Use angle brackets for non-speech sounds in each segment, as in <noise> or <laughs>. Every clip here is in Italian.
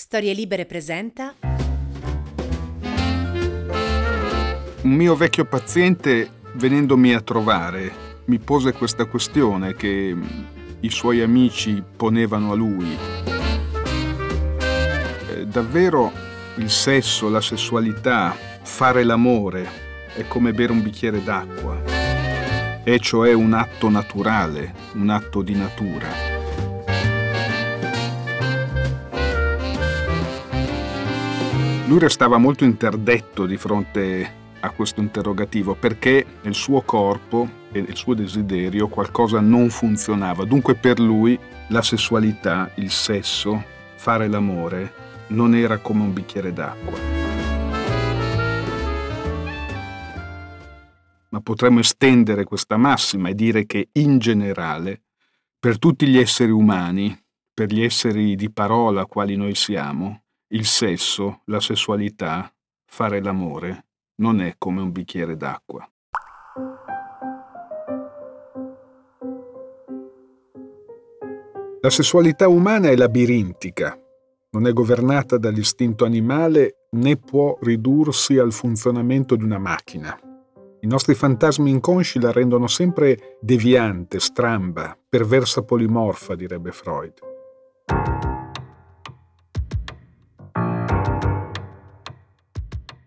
Storie Libere presenta. Un mio vecchio paziente, venendomi a trovare, mi pose questa questione che i suoi amici ponevano a lui. Eh, davvero il sesso, la sessualità, fare l'amore è come bere un bicchiere d'acqua, è cioè un atto naturale, un atto di natura. Lui restava molto interdetto di fronte a questo interrogativo perché nel suo corpo e nel suo desiderio qualcosa non funzionava. Dunque per lui la sessualità, il sesso, fare l'amore non era come un bicchiere d'acqua. Ma potremmo estendere questa massima e dire che in generale, per tutti gli esseri umani, per gli esseri di parola quali noi siamo, il sesso, la sessualità, fare l'amore, non è come un bicchiere d'acqua. La sessualità umana è labirintica, non è governata dall'istinto animale né può ridursi al funzionamento di una macchina. I nostri fantasmi inconsci la rendono sempre deviante, stramba, perversa polimorfa, direbbe Freud.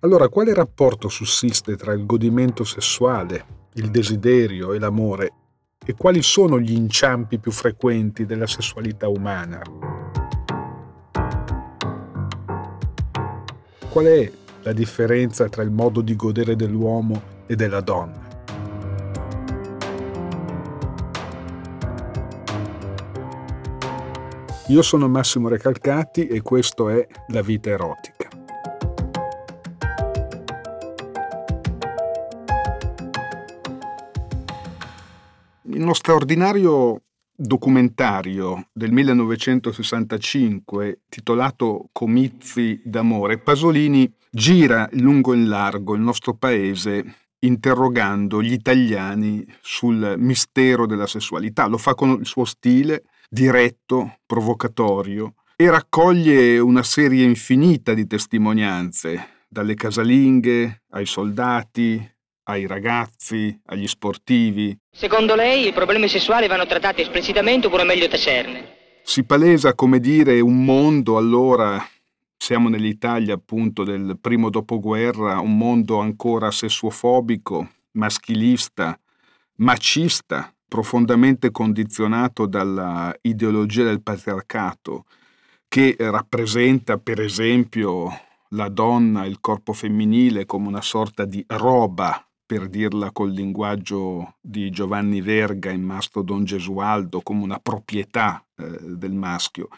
Allora, quale rapporto sussiste tra il godimento sessuale, il desiderio e l'amore? E quali sono gli inciampi più frequenti della sessualità umana? Qual è la differenza tra il modo di godere dell'uomo e della donna? Io sono Massimo Recalcati e questo è La vita erotica. Uno straordinario documentario del 1965 titolato Comizi d'amore, Pasolini gira lungo e largo il nostro paese interrogando gli italiani sul mistero della sessualità. Lo fa con il suo stile diretto, provocatorio e raccoglie una serie infinita di testimonianze, dalle casalinghe ai soldati, ai ragazzi, agli sportivi. Secondo lei i problemi sessuali vanno trattati esplicitamente oppure è meglio tacerne? Si palesa come dire un mondo allora, siamo nell'Italia appunto del primo dopoguerra, un mondo ancora sessuofobico, maschilista, macista, profondamente condizionato dalla ideologia del patriarcato, che rappresenta per esempio la donna, il corpo femminile come una sorta di roba per dirla col linguaggio di Giovanni Verga in Mastro Don Gesualdo, come una proprietà eh, del maschio.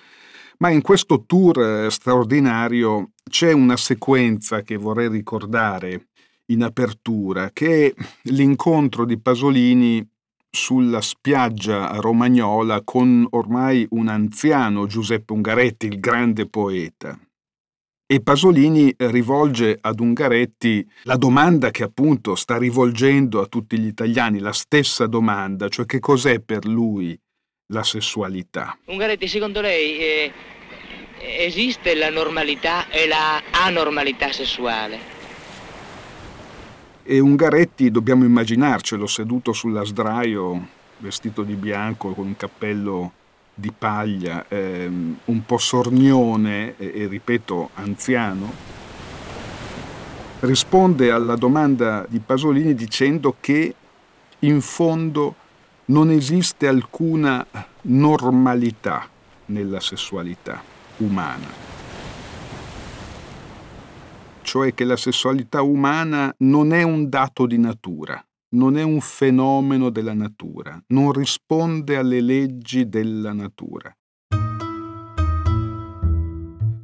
Ma in questo tour eh, straordinario c'è una sequenza che vorrei ricordare in apertura, che è l'incontro di Pasolini sulla spiaggia romagnola con ormai un anziano Giuseppe Ungaretti, il grande poeta. E Pasolini rivolge ad Ungaretti la domanda che appunto sta rivolgendo a tutti gli italiani, la stessa domanda, cioè che cos'è per lui la sessualità. Ungaretti, secondo lei eh, esiste la normalità e la anormalità sessuale? E Ungaretti dobbiamo immaginarcelo seduto sulla sdraio, vestito di bianco, con un cappello di paglia, ehm, un po' sornione e, e ripeto anziano, risponde alla domanda di Pasolini dicendo che in fondo non esiste alcuna normalità nella sessualità umana. Cioè che la sessualità umana non è un dato di natura, non è un fenomeno della natura, non risponde alle leggi della natura.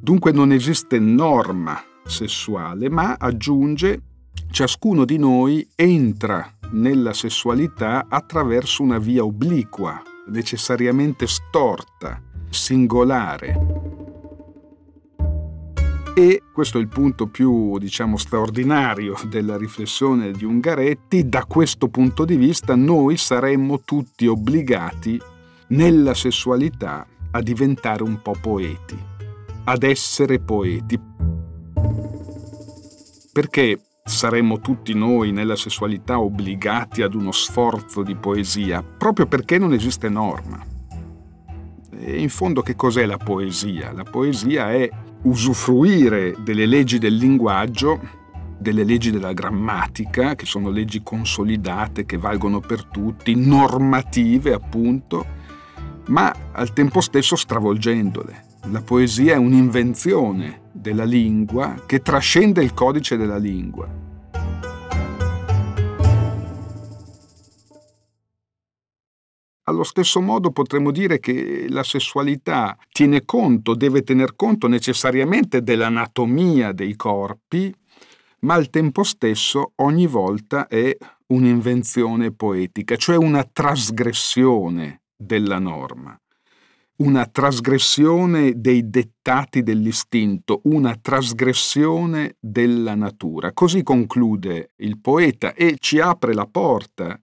Dunque non esiste norma sessuale, ma aggiunge ciascuno di noi entra nella sessualità attraverso una via obliqua, necessariamente storta, singolare. E questo è il punto più, diciamo, straordinario della riflessione di Ungaretti. Da questo punto di vista noi saremmo tutti obbligati nella sessualità a diventare un po' poeti. ad essere poeti. Perché saremmo tutti noi nella sessualità obbligati ad uno sforzo di poesia? Proprio perché non esiste norma. E in fondo che cos'è la poesia? La poesia è usufruire delle leggi del linguaggio delle leggi della grammatica, che sono leggi consolidate, che valgono per tutti, normative appunto, ma al tempo stesso stravolgendole. La poesia è un'invenzione della lingua che trascende il codice della lingua. Allo stesso modo potremmo dire che la sessualità tiene conto, deve tener conto necessariamente dell'anatomia dei corpi, ma al tempo stesso ogni volta è un'invenzione poetica, cioè una trasgressione della norma, una trasgressione dei dettati dell'istinto, una trasgressione della natura. Così conclude il poeta e ci apre la porta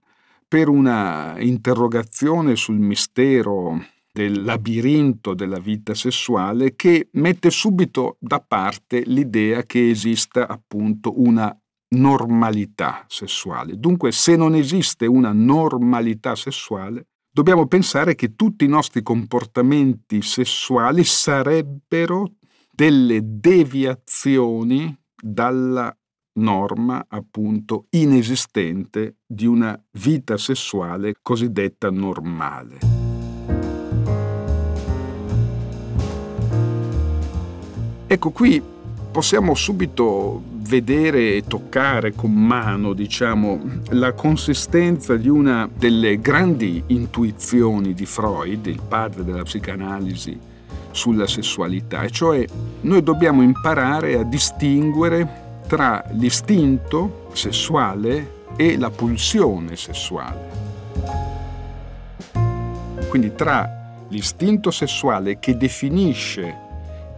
per una interrogazione sul mistero del labirinto della vita sessuale che mette subito da parte l'idea che esista appunto una normalità sessuale. Dunque, se non esiste una normalità sessuale, dobbiamo pensare che tutti i nostri comportamenti sessuali sarebbero delle deviazioni dalla norma appunto inesistente di una vita sessuale cosiddetta normale. Ecco, qui possiamo subito vedere e toccare con mano, diciamo, la consistenza di una delle grandi intuizioni di Freud, il padre della psicanalisi, sulla sessualità, e cioè noi dobbiamo imparare a distinguere tra l'istinto sessuale e la pulsione sessuale. Quindi tra l'istinto sessuale che definisce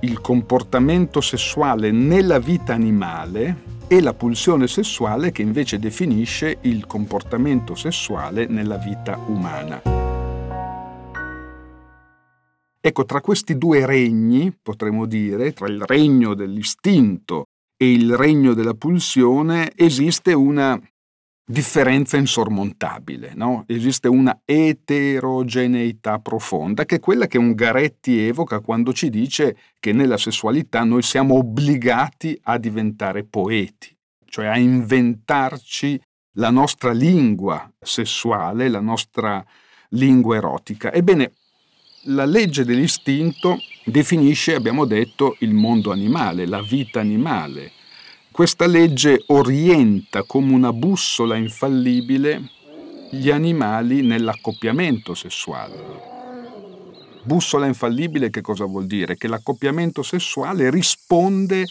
il comportamento sessuale nella vita animale e la pulsione sessuale che invece definisce il comportamento sessuale nella vita umana. Ecco, tra questi due regni, potremmo dire, tra il regno dell'istinto e il regno della pulsione, esiste una differenza insormontabile, no? esiste una eterogeneità profonda, che è quella che Ungaretti evoca quando ci dice che nella sessualità noi siamo obbligati a diventare poeti, cioè a inventarci la nostra lingua sessuale, la nostra lingua erotica. Ebbene, la legge dell'istinto definisce, abbiamo detto, il mondo animale, la vita animale, questa legge orienta come una bussola infallibile gli animali nell'accoppiamento sessuale. Bussola infallibile che cosa vuol dire? Che l'accoppiamento sessuale risponde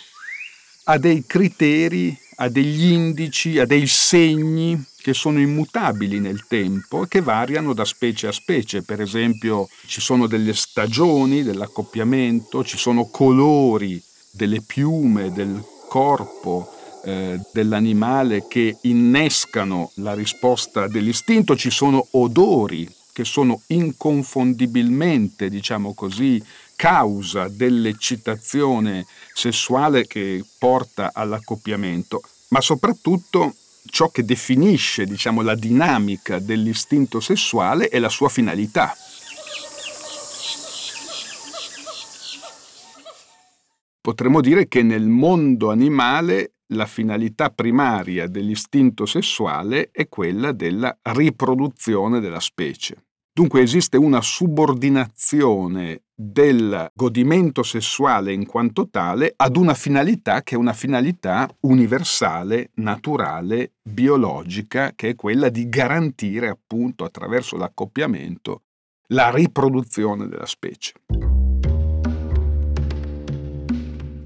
a dei criteri, a degli indici, a dei segni che sono immutabili nel tempo e che variano da specie a specie. Per esempio ci sono delle stagioni dell'accoppiamento, ci sono colori delle piume, del corpo eh, dell'animale che innescano la risposta dell'istinto, ci sono odori che sono inconfondibilmente, diciamo così, causa dell'eccitazione sessuale che porta all'accoppiamento, ma soprattutto ciò che definisce, diciamo, la dinamica dell'istinto sessuale è la sua finalità. Potremmo dire che nel mondo animale la finalità primaria dell'istinto sessuale è quella della riproduzione della specie. Dunque esiste una subordinazione del godimento sessuale in quanto tale ad una finalità che è una finalità universale, naturale, biologica, che è quella di garantire appunto attraverso l'accoppiamento la riproduzione della specie.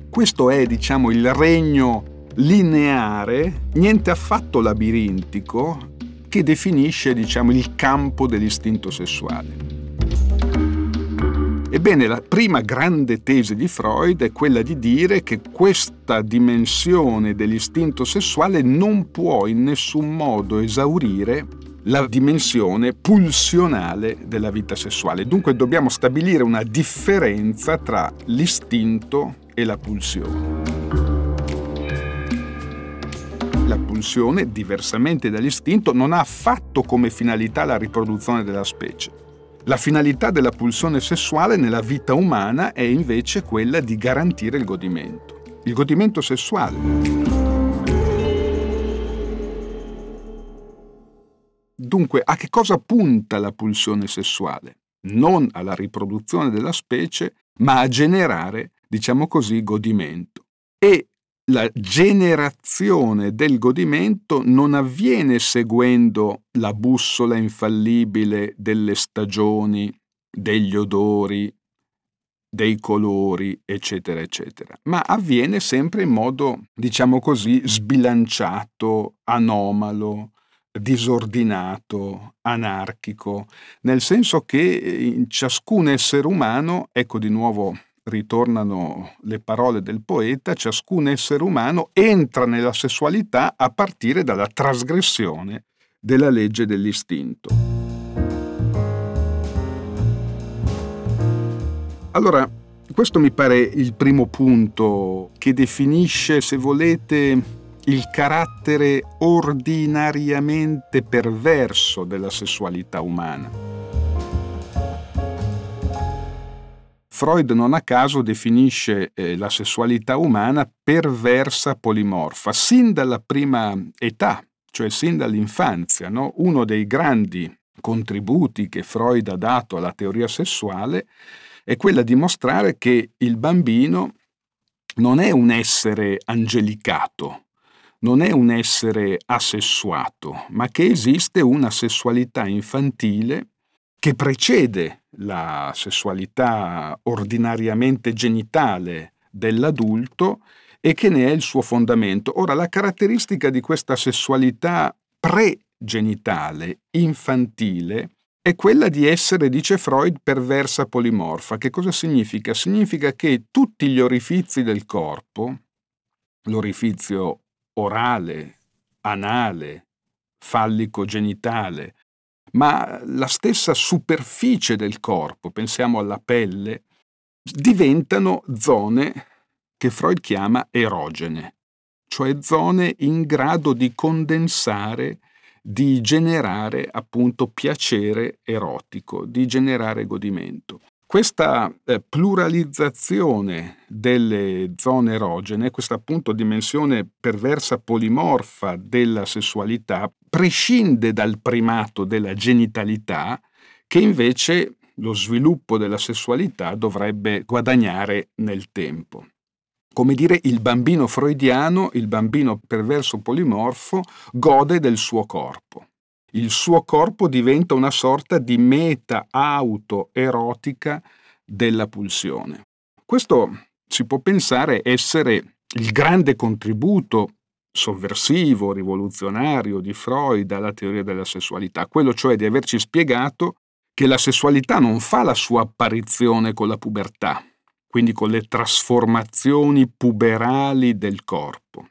Questo è, diciamo, il regno lineare, niente affatto labirintico, che definisce, diciamo, il campo dell'istinto sessuale. Ebbene, la prima grande tesi di Freud è quella di dire che questa dimensione dell'istinto sessuale non può in nessun modo esaurire la dimensione pulsionale della vita sessuale. Dunque dobbiamo stabilire una differenza tra l'istinto e la pulsione. La pulsione, diversamente dall'istinto, non ha affatto come finalità la riproduzione della specie. La finalità della pulsione sessuale nella vita umana è invece quella di garantire il godimento. Il godimento sessuale. Dunque, a che cosa punta la pulsione sessuale? Non alla riproduzione della specie, ma a generare, diciamo così, godimento. E la generazione del godimento non avviene seguendo la bussola infallibile delle stagioni, degli odori, dei colori, eccetera, eccetera, ma avviene sempre in modo, diciamo così, sbilanciato, anomalo, disordinato, anarchico, nel senso che in ciascun essere umano, ecco di nuovo ritornano le parole del poeta, ciascun essere umano entra nella sessualità a partire dalla trasgressione della legge dell'istinto. Allora, questo mi pare il primo punto che definisce, se volete, il carattere ordinariamente perverso della sessualità umana. Freud non a caso definisce eh, la sessualità umana perversa polimorfa, sin dalla prima età, cioè sin dall'infanzia. No? Uno dei grandi contributi che Freud ha dato alla teoria sessuale è quella di mostrare che il bambino non è un essere angelicato, non è un essere asessuato, ma che esiste una sessualità infantile che precede la sessualità ordinariamente genitale dell'adulto e che ne è il suo fondamento. Ora, la caratteristica di questa sessualità pregenitale, infantile, è quella di essere, dice Freud, perversa polimorfa. Che cosa significa? Significa che tutti gli orifizi del corpo, l'orifizio orale, anale, fallico genitale, ma la stessa superficie del corpo, pensiamo alla pelle, diventano zone che Freud chiama erogene, cioè zone in grado di condensare, di generare appunto piacere erotico, di generare godimento. Questa eh, pluralizzazione delle zone erogene, questa appunto dimensione perversa polimorfa della sessualità, prescinde dal primato della genitalità che invece lo sviluppo della sessualità dovrebbe guadagnare nel tempo. Come dire, il bambino freudiano, il bambino perverso polimorfo, gode del suo corpo. Il suo corpo diventa una sorta di meta auto-erotica della pulsione. Questo si può pensare essere il grande contributo sovversivo, rivoluzionario di Freud alla teoria della sessualità, quello cioè di averci spiegato che la sessualità non fa la sua apparizione con la pubertà, quindi con le trasformazioni puberali del corpo,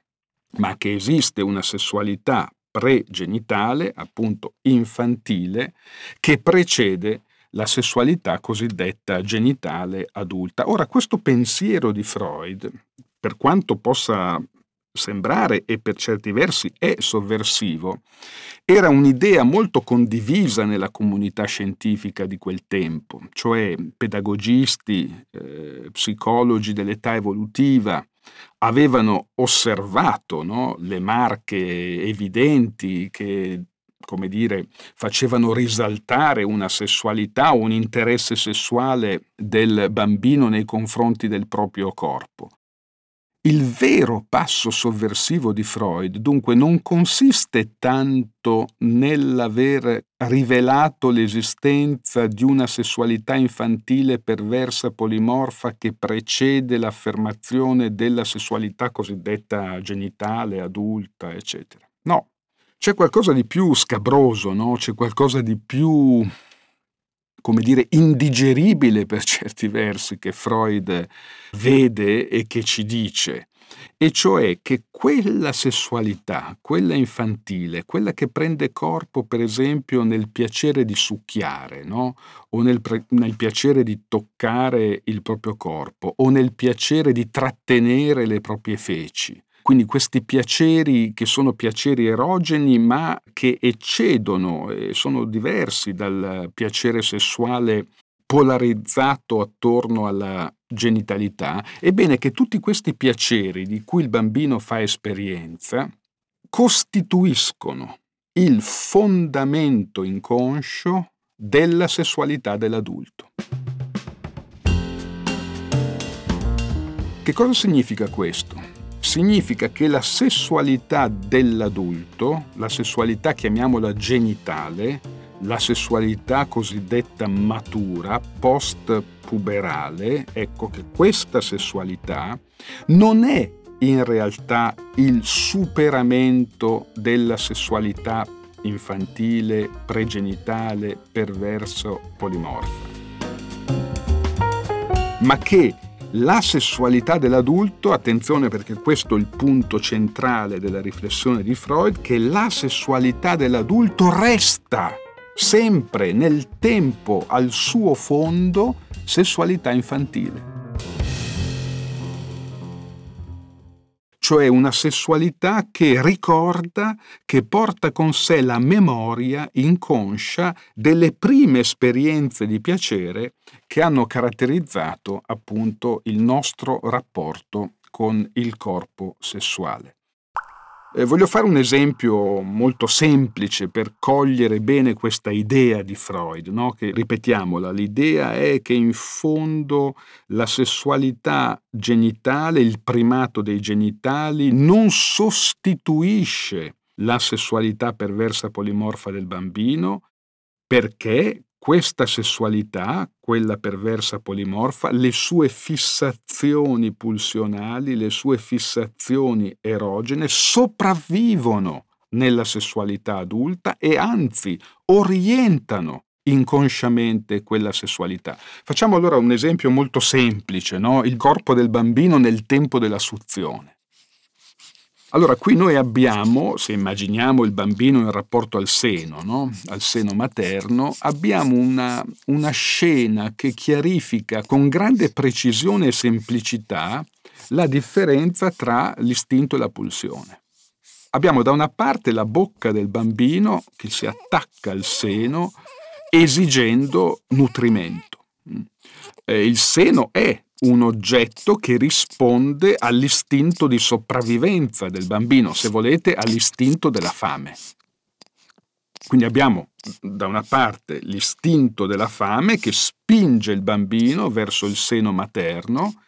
ma che esiste una sessualità pregenitale, appunto infantile, che precede la sessualità cosiddetta genitale adulta. Ora, questo pensiero di Freud, per quanto possa sembrare e per certi versi è sovversivo, era un'idea molto condivisa nella comunità scientifica di quel tempo, cioè pedagogisti, eh, psicologi dell'età evolutiva avevano osservato no, le marche evidenti che come dire, facevano risaltare una sessualità o un interesse sessuale del bambino nei confronti del proprio corpo. Il vero passo sovversivo di Freud dunque non consiste tanto nell'aver rivelato l'esistenza di una sessualità infantile perversa polimorfa che precede l'affermazione della sessualità cosiddetta genitale, adulta, eccetera. No, c'è qualcosa di più scabroso, no? c'è qualcosa di più come dire, indigeribile per certi versi che Freud vede e che ci dice. e cioè che quella sessualità, quella infantile, quella che prende corpo per esempio nel piacere di succhiare, no? o nel, pre- nel piacere di toccare il proprio corpo, o nel piacere di trattenere le proprie feci, quindi questi piaceri che sono piaceri erogeni ma che eccedono e sono diversi dal piacere sessuale polarizzato attorno alla genitalità, ebbene che tutti questi piaceri di cui il bambino fa esperienza costituiscono il fondamento inconscio della sessualità dell'adulto. Che cosa significa questo? Significa che la sessualità dell'adulto, la sessualità chiamiamola genitale, la sessualità cosiddetta matura, post-puberale, ecco che questa sessualità non è in realtà il superamento della sessualità infantile, pregenitale, perverso, polimorfa, ma che la sessualità dell'adulto, attenzione perché questo è il punto centrale della riflessione di Freud, che la sessualità dell'adulto resta sempre nel tempo al suo fondo sessualità infantile. Cioè una sessualità che ricorda, che porta con sé la memoria inconscia delle prime esperienze di piacere che hanno caratterizzato appunto il nostro rapporto con il corpo sessuale. Eh, voglio fare un esempio molto semplice per cogliere bene questa idea di Freud, no? che ripetiamola, l'idea è che in fondo la sessualità genitale, il primato dei genitali, non sostituisce la sessualità perversa polimorfa del bambino perché questa sessualità, quella perversa polimorfa, le sue fissazioni pulsionali, le sue fissazioni erogene sopravvivono nella sessualità adulta e anzi orientano inconsciamente quella sessualità. Facciamo allora un esempio molto semplice, no? il corpo del bambino nel tempo della suzione. Allora, qui noi abbiamo, se immaginiamo il bambino in rapporto al seno, no? al seno materno, abbiamo una, una scena che chiarifica con grande precisione e semplicità la differenza tra l'istinto e la pulsione. Abbiamo da una parte la bocca del bambino che si attacca al seno esigendo nutrimento. Eh, il seno è un oggetto che risponde all'istinto di sopravvivenza del bambino, se volete all'istinto della fame. Quindi abbiamo da una parte l'istinto della fame che spinge il bambino verso il seno materno,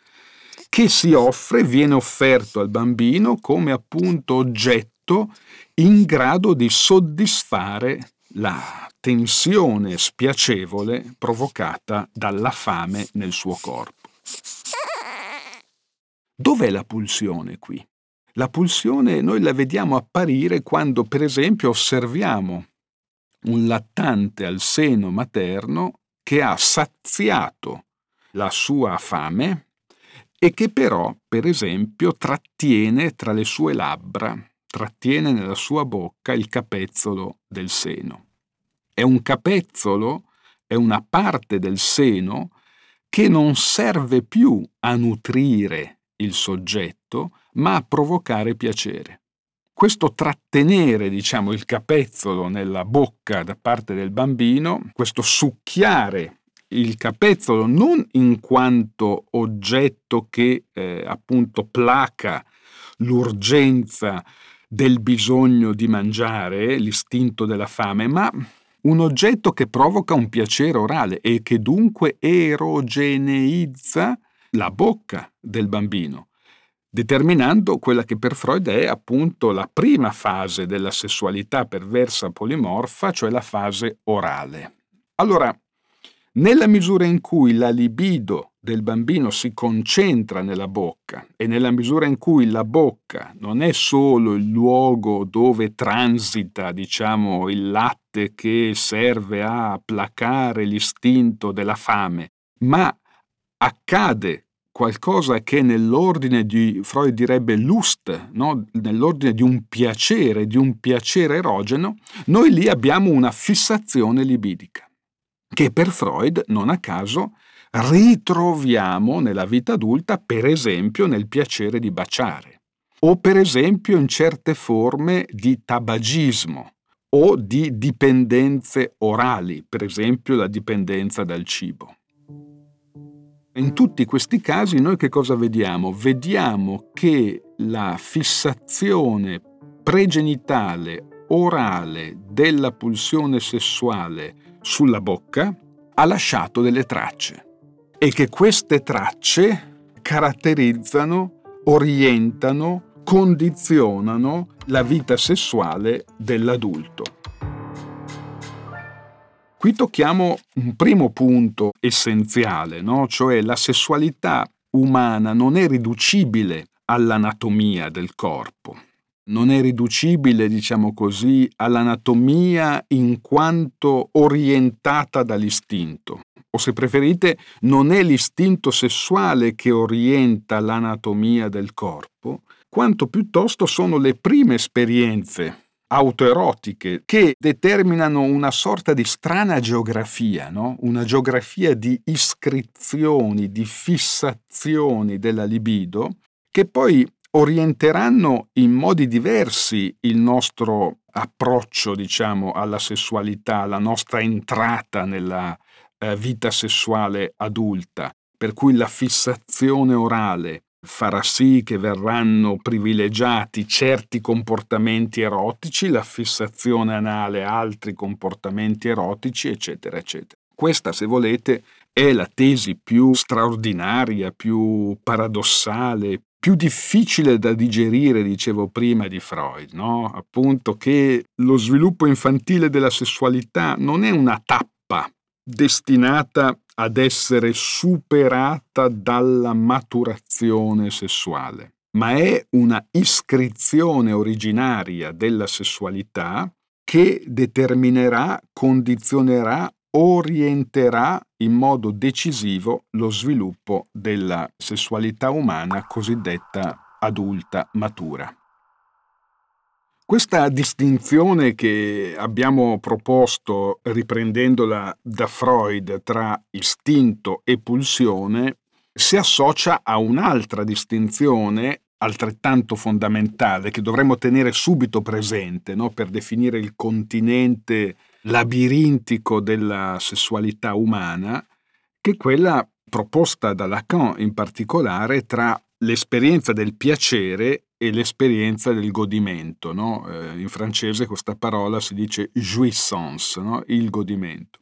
che si offre, viene offerto al bambino come appunto oggetto in grado di soddisfare la tensione spiacevole provocata dalla fame nel suo corpo. Dov'è la pulsione qui? La pulsione noi la vediamo apparire quando, per esempio, osserviamo un lattante al seno materno che ha saziato la sua fame e che però, per esempio, trattiene tra le sue labbra, trattiene nella sua bocca il capezzolo del seno. È un capezzolo, è una parte del seno che non serve più a nutrire il soggetto, ma a provocare piacere. Questo trattenere, diciamo, il capezzolo nella bocca da parte del bambino, questo succhiare il capezzolo non in quanto oggetto che eh, appunto placa l'urgenza del bisogno di mangiare, l'istinto della fame, ma un oggetto che provoca un piacere orale e che dunque erogeneizza la bocca del bambino, determinando quella che per Freud è appunto la prima fase della sessualità perversa polimorfa, cioè la fase orale. Allora, nella misura in cui la libido del bambino si concentra nella bocca e nella misura in cui la bocca non è solo il luogo dove transita, diciamo, il latte che serve a placare l'istinto della fame, ma accade qualcosa che nell'ordine di, Freud direbbe lust, no? nell'ordine di un piacere, di un piacere erogeno, noi lì abbiamo una fissazione libidica, che per Freud, non a caso, ritroviamo nella vita adulta, per esempio, nel piacere di baciare, o per esempio in certe forme di tabagismo o di dipendenze orali, per esempio la dipendenza dal cibo. In tutti questi casi noi che cosa vediamo? Vediamo che la fissazione pregenitale orale della pulsione sessuale sulla bocca ha lasciato delle tracce e che queste tracce caratterizzano, orientano, condizionano la vita sessuale dell'adulto. Qui tocchiamo un primo punto essenziale, no? cioè la sessualità umana non è riducibile all'anatomia del corpo, non è riducibile, diciamo così, all'anatomia in quanto orientata dall'istinto. O se preferite, non è l'istinto sessuale che orienta l'anatomia del corpo, quanto piuttosto sono le prime esperienze autoerotiche che determinano una sorta di strana geografia, no? una geografia di iscrizioni, di fissazioni della libido, che poi orienteranno in modi diversi il nostro approccio, diciamo, alla sessualità, la nostra entrata nella eh, vita sessuale adulta, per cui la fissazione orale farà sì che verranno privilegiati certi comportamenti erotici, la fissazione anale altri comportamenti erotici, eccetera, eccetera. Questa, se volete, è la tesi più straordinaria, più paradossale, più difficile da digerire, dicevo prima, di Freud, no? Appunto che lo sviluppo infantile della sessualità non è una tappa destinata ad essere superata dalla maturazione sessuale, ma è una iscrizione originaria della sessualità che determinerà, condizionerà, orienterà in modo decisivo lo sviluppo della sessualità umana cosiddetta adulta matura. Questa distinzione che abbiamo proposto riprendendola da Freud tra istinto e pulsione si associa a un'altra distinzione altrettanto fondamentale che dovremmo tenere subito presente no? per definire il continente labirintico della sessualità umana, che quella proposta da Lacan in particolare tra l'esperienza del piacere e l'esperienza del godimento. No? Eh, in francese questa parola si dice jouissance, no? il godimento.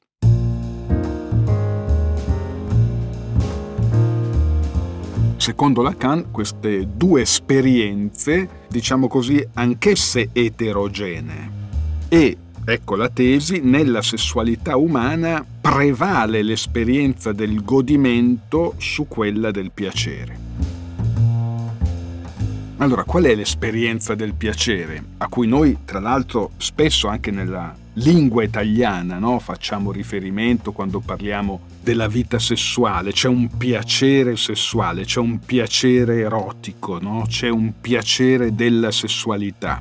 Secondo Lacan, queste due esperienze, diciamo così, anch'esse eterogenee. E, ecco la tesi, nella sessualità umana prevale l'esperienza del godimento su quella del piacere. Allora, qual è l'esperienza del piacere a cui noi, tra l'altro, spesso anche nella lingua italiana no, facciamo riferimento quando parliamo della vita sessuale? C'è un piacere sessuale, c'è un piacere erotico, no? c'è un piacere della sessualità.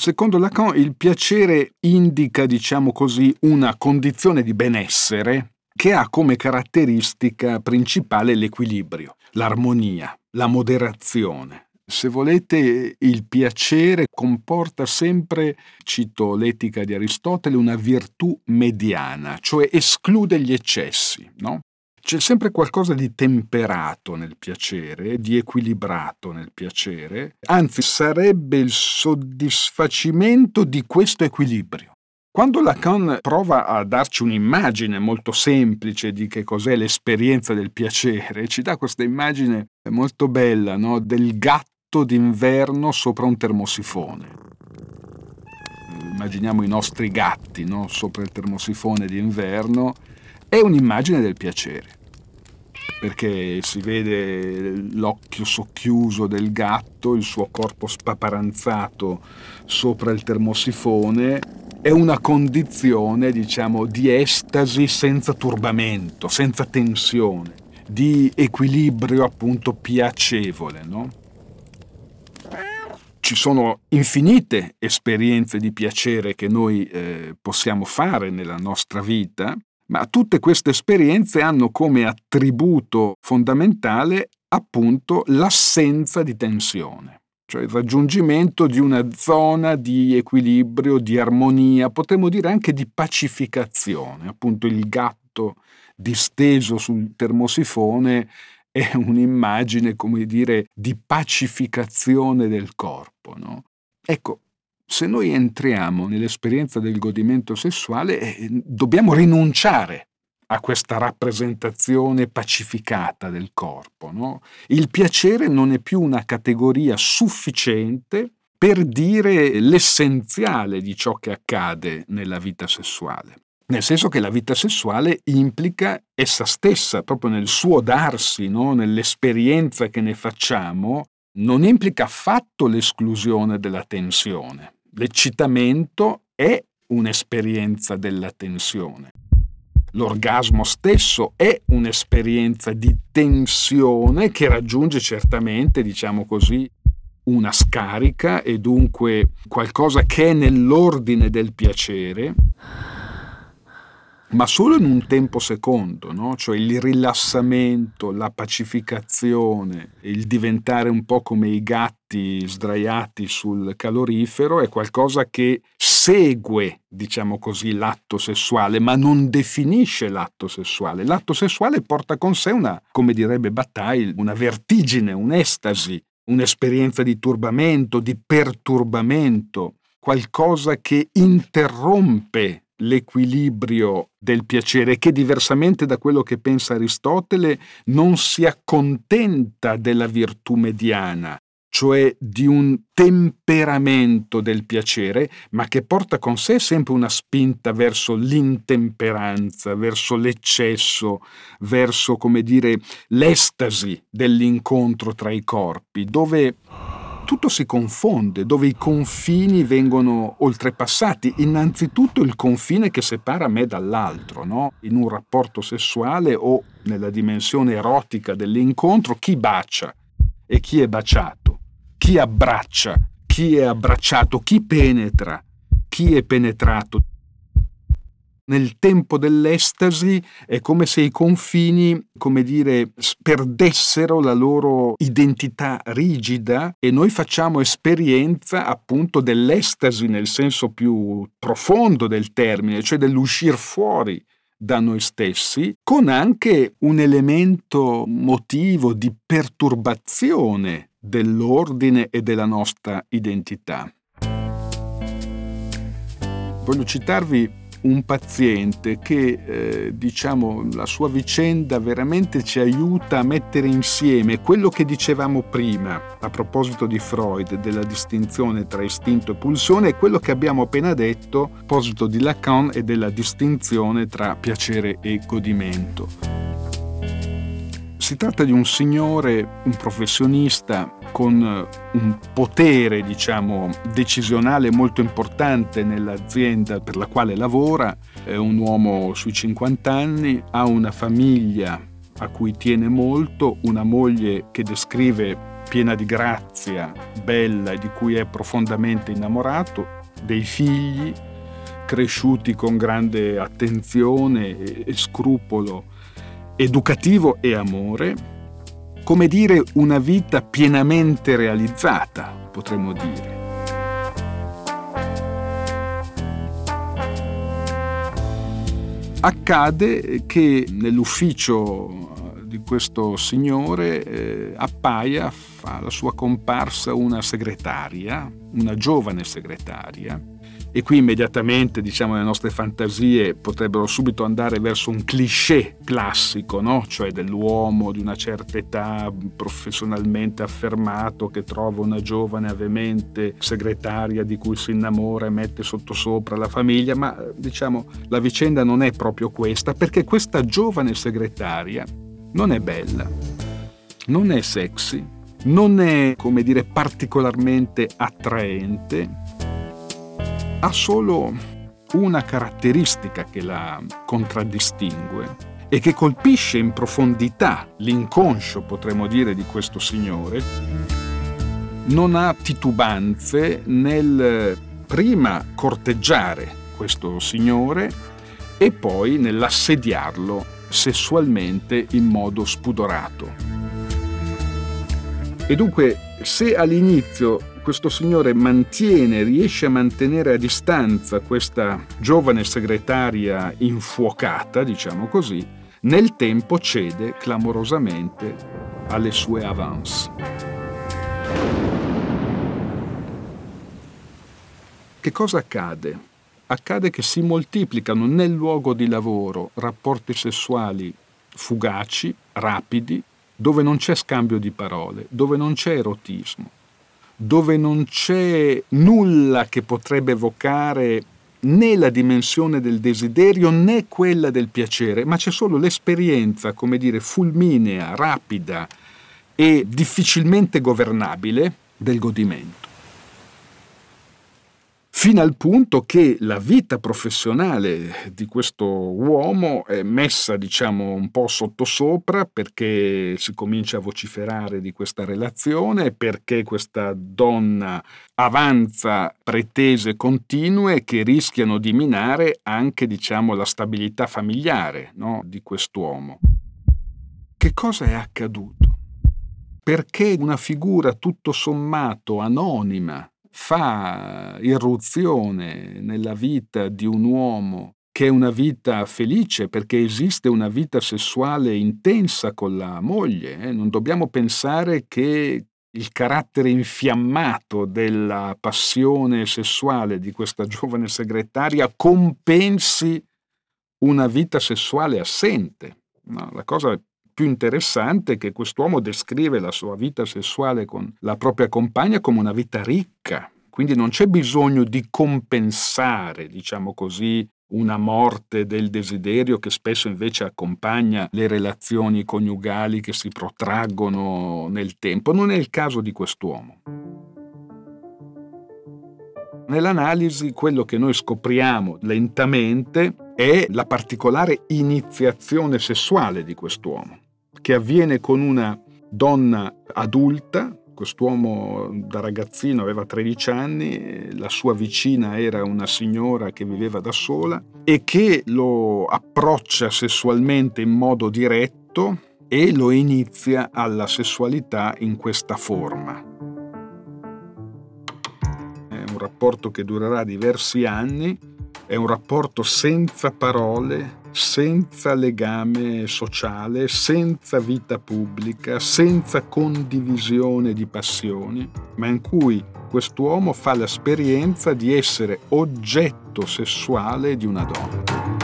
Secondo Lacan il piacere indica, diciamo così, una condizione di benessere che ha come caratteristica principale l'equilibrio, l'armonia, la moderazione. Se volete, il piacere comporta sempre, cito l'etica di Aristotele, una virtù mediana, cioè esclude gli eccessi, no? C'è sempre qualcosa di temperato nel piacere, di equilibrato nel piacere, anzi sarebbe il soddisfacimento di questo equilibrio. Quando Lacan prova a darci un'immagine molto semplice di che cos'è l'esperienza del piacere, ci dà questa immagine molto bella no? del gatto d'inverno sopra un termosifone. Immaginiamo i nostri gatti no? sopra il termosifone d'inverno, è un'immagine del piacere. perché si vede l'occhio socchiuso del gatto, il suo corpo spaparanzato sopra il termosifone, è una condizione, diciamo, di estasi senza turbamento, senza tensione, di equilibrio appunto piacevole, no? Ci sono infinite esperienze di piacere che noi eh, possiamo fare nella nostra vita ma tutte queste esperienze hanno come attributo fondamentale appunto l'assenza di tensione, cioè il raggiungimento di una zona di equilibrio, di armonia, potremmo dire anche di pacificazione. Appunto il gatto disteso sul termosifone <laughs> è un'immagine, come dire, di pacificazione del corpo. No? Ecco, se noi entriamo nell'esperienza del godimento sessuale, eh, dobbiamo rinunciare a questa rappresentazione pacificata del corpo. No? Il piacere non è più una categoria sufficiente per dire l'essenziale di ciò che accade nella vita sessuale. Nel senso che la vita sessuale implica essa stessa, proprio nel suo darsi, no? nell'esperienza che ne facciamo, non implica affatto l'esclusione della tensione. L'eccitamento è un'esperienza della tensione. L'orgasmo stesso è un'esperienza di tensione che raggiunge certamente, diciamo così, una scarica e dunque qualcosa che è nell'ordine del piacere, ma solo in un tempo secondo, no? cioè il rilassamento, la pacificazione, il diventare un po' come i gatti sdraiati sul calorifero è qualcosa che segue, diciamo così, l'atto sessuale, ma non definisce l'atto sessuale. L'atto sessuale porta con sé una, come direbbe Bataille, una vertigine, un'estasi, un'esperienza di turbamento, di perturbamento, qualcosa che interrompe l'equilibrio del piacere che diversamente da quello che pensa Aristotele non si accontenta della virtù mediana, cioè di un temperamento del piacere, ma che porta con sé sempre una spinta verso l'intemperanza, verso l'eccesso, verso, come dire, l'estasi dell'incontro tra i corpi, dove tutto si confonde, dove i confini vengono oltrepassati. Innanzitutto il confine che separa me dall'altro, no? in un rapporto sessuale o nella dimensione erotica dell'incontro, chi bacia e chi è baciato, chi abbraccia, chi è abbracciato, chi penetra, chi è penetrato nel tempo dell'estasi è come se i confini, come dire, perdessero la loro identità rigida e noi facciamo esperienza appunto dell'estasi nel senso più profondo del termine, cioè dell'uscire fuori da noi stessi, con anche un elemento motivo di perturbazione dell'ordine e della nostra identità. Voglio citarvi un paziente che eh, diciamo la sua vicenda veramente ci aiuta a mettere insieme quello che dicevamo prima a proposito di Freud della distinzione tra istinto e pulsione e quello che abbiamo appena detto a proposito di Lacan e della distinzione tra piacere e godimento. Si tratta di un signore, un professionista con eh, un potere, diciamo, decisionale molto importante nell'azienda per la quale lavora, è un uomo sui 50 anni, ha una famiglia a cui tiene molto, una moglie che descrive piena di grazia, bella e di cui è profondamente innamorato, dei figli cresciuti con grande attenzione e scrupolo educativo e amore, come dire una vita pienamente realizzata, potremmo dire. Accade che nell'ufficio di questo signore eh, appaia, fa la sua comparsa una segretaria, una giovane segretaria, e qui immediatamente diciamo le nostre fantasie potrebbero subito andare verso un cliché classico, no? cioè dell'uomo di una certa età professionalmente affermato che trova una giovane avemente segretaria di cui si innamora e mette sottosopra la famiglia, ma diciamo la vicenda non è proprio questa perché questa giovane segretaria non è bella, non è sexy, non è, come dire, particolarmente attraente, ha solo una caratteristica che la contraddistingue e che colpisce in profondità l'inconscio, potremmo dire, di questo signore, non ha titubanze nel prima corteggiare questo signore e poi nell'assediarlo sessualmente in modo spudorato. E dunque, se all'inizio questo signore mantiene, riesce a mantenere a distanza questa giovane segretaria infuocata, diciamo così, nel tempo cede clamorosamente alle sue avance. Che cosa accade? Accade che si moltiplicano nel luogo di lavoro rapporti sessuali fugaci, rapidi, dove non c'è scambio di parole, dove non c'è erotismo, dove non c'è nulla che potrebbe evocare né la dimensione del desiderio né quella del piacere, ma c'è solo l'esperienza, come dire, fulminea, rapida e difficilmente governabile del godimento fino al punto che la vita professionale di questo uomo è messa, diciamo, un po' sottosopra perché si comincia a vociferare di questa relazione, perché questa donna avanza pretese continue che rischiano di minare anche, diciamo, la stabilità familiare no, di quest'uomo. Che cosa è accaduto? Perché una figura tutto sommato anonima fa irruzione nella vita di un uomo che è una vita felice perché esiste una vita sessuale intensa con la moglie. Eh? Non dobbiamo pensare che il carattere infiammato della passione sessuale di questa giovane segretaria compensi una vita sessuale assente. No, la cosa più interessante che quest'uomo descrive la sua vita sessuale con la propria compagna come una vita ricca, quindi non c'è bisogno di compensare, diciamo così, una morte del desiderio che spesso invece accompagna le relazioni coniugali che si protraggono nel tempo. Non è il caso di quest'uomo. Nell'analisi quello che noi scopriamo lentamente è la particolare iniziazione sessuale di quest'uomo che avviene con una donna adulta, quest'uomo da ragazzino aveva 13 anni, la sua vicina era una signora che viveva da sola e che lo approccia sessualmente in modo diretto e lo inizia alla sessualità in questa forma. È un rapporto che durerà diversi anni, è un rapporto senza parole, senza legame sociale, senza vita pubblica, senza condivisione di passioni, ma in cui quest'uomo fa l'esperienza di essere oggetto sessuale di una donna.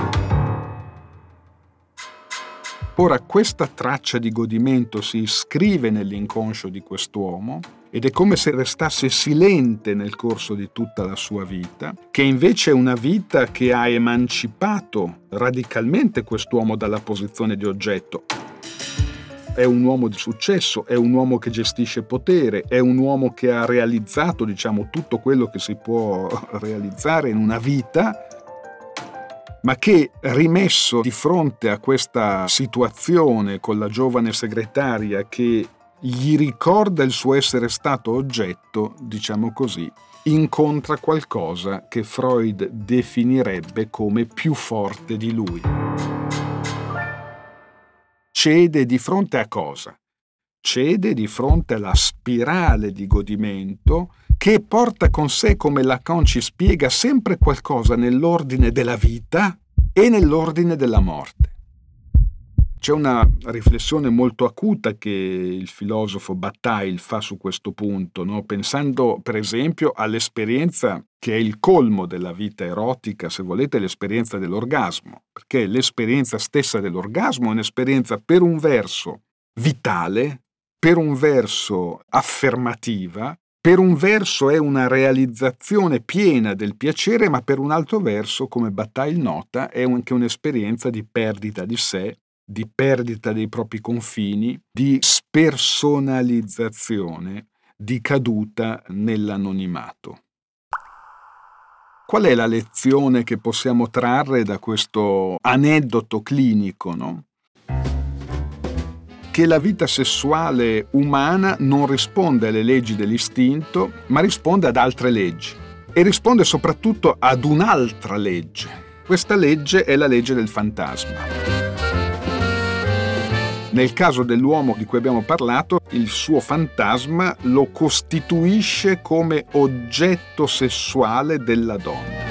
Ora questa traccia di godimento si iscrive nell'inconscio di quest'uomo ed è come se restasse silente nel corso di tutta la sua vita, che invece è una vita che ha emancipato radicalmente quest'uomo dalla posizione di oggetto. È un uomo di successo, è un uomo che gestisce potere, è un uomo che ha realizzato, diciamo, tutto quello che si può realizzare in una vita, ma che rimesso di fronte a questa situazione con la giovane segretaria che gli ricorda il suo essere stato oggetto, diciamo così, incontra qualcosa che Freud definirebbe come più forte di lui. Cede di fronte a cosa? Cede di fronte alla spirale di godimento che porta con sé, come Lacan ci spiega, sempre qualcosa nell'ordine della vita e nell'ordine della morte. C'è una riflessione molto acuta che il filosofo Bataille fa su questo punto, no? pensando per esempio all'esperienza che è il colmo della vita erotica, se volete, l'esperienza dell'orgasmo, perché l'esperienza stessa dell'orgasmo è un'esperienza per un verso vitale, per un verso affermativa, per un verso è una realizzazione piena del piacere, ma per un altro verso, come Bataille nota, è anche un'esperienza di perdita di sé di perdita dei propri confini, di spersonalizzazione, di caduta nell'anonimato. Qual è la lezione che possiamo trarre da questo aneddoto clinico? No? Che la vita sessuale umana non risponde alle leggi dell'istinto, ma risponde ad altre leggi e risponde soprattutto ad un'altra legge. Questa legge è la legge del fantasma. Nel caso dell'uomo di cui abbiamo parlato, il suo fantasma lo costituisce come oggetto sessuale della donna.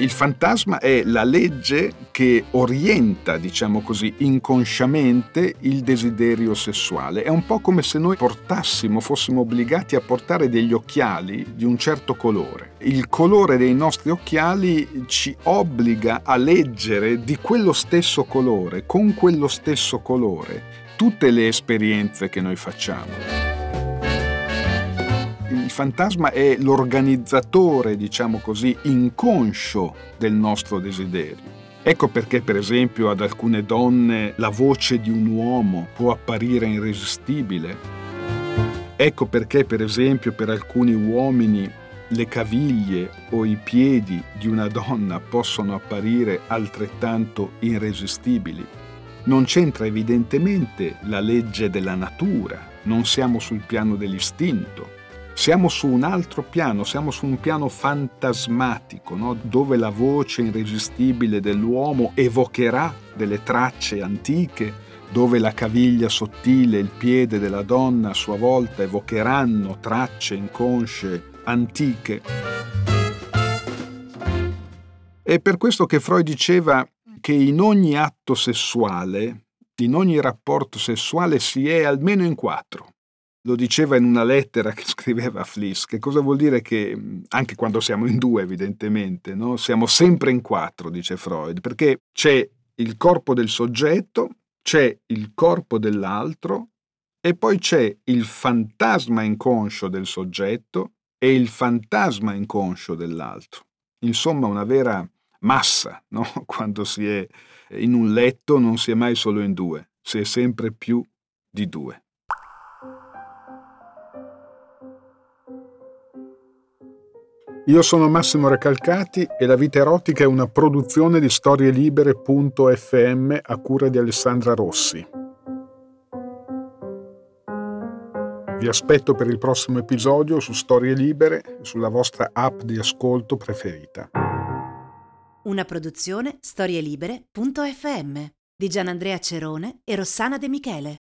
Il fantasma è la legge che orienta, diciamo così, inconsciamente il desiderio sessuale. È un po' come se noi portassimo, fossimo obbligati a portare degli occhiali di un certo colore. Il colore dei nostri occhiali ci obbliga a leggere di quello stesso colore, con quello stesso colore, tutte le esperienze che noi facciamo il fantasma è l'organizzatore, diciamo così, inconscio del nostro desiderio. Ecco perché, per esempio, ad alcune donne la voce di un uomo può apparire irresistibile. Ecco perché, per esempio, per alcuni uomini le caviglie o i piedi di una donna possono apparire altrettanto irresistibili. Non c'entra evidentemente la legge della natura, non siamo sul piano dell'istinto, siamo su un altro piano, siamo su un piano fantasmatico, no? dove la voce irresistibile dell'uomo evocherà delle tracce antiche, dove la caviglia sottile e il piede della donna a sua volta evocheranno tracce inconsce antiche. È per questo che Freud diceva che in ogni atto sessuale, in ogni rapporto sessuale si è almeno in quattro lo diceva in una lettera che <laughs> scriveva a Fliss, che cosa vuol dire che anche quando siamo in due evidentemente, no? siamo sempre in quattro, dice Freud, perché c'è il corpo del soggetto, c'è il corpo dell'altro e poi c'è il fantasma inconscio del soggetto e il fantasma inconscio dell'altro. Insomma, una vera massa, <laughs> no? quando si è in un letto non si è mai solo in due, si è sempre più di due. Io sono Massimo Recalcati e La vita erotica è una produzione di storielibere.fm a cura di Alessandra Rossi. Vi aspetto per il prossimo episodio su Storie Libere sulla vostra app di ascolto preferita. Una produzione storielibere.fm di Gianandrea Cerone e Rossana De Michele.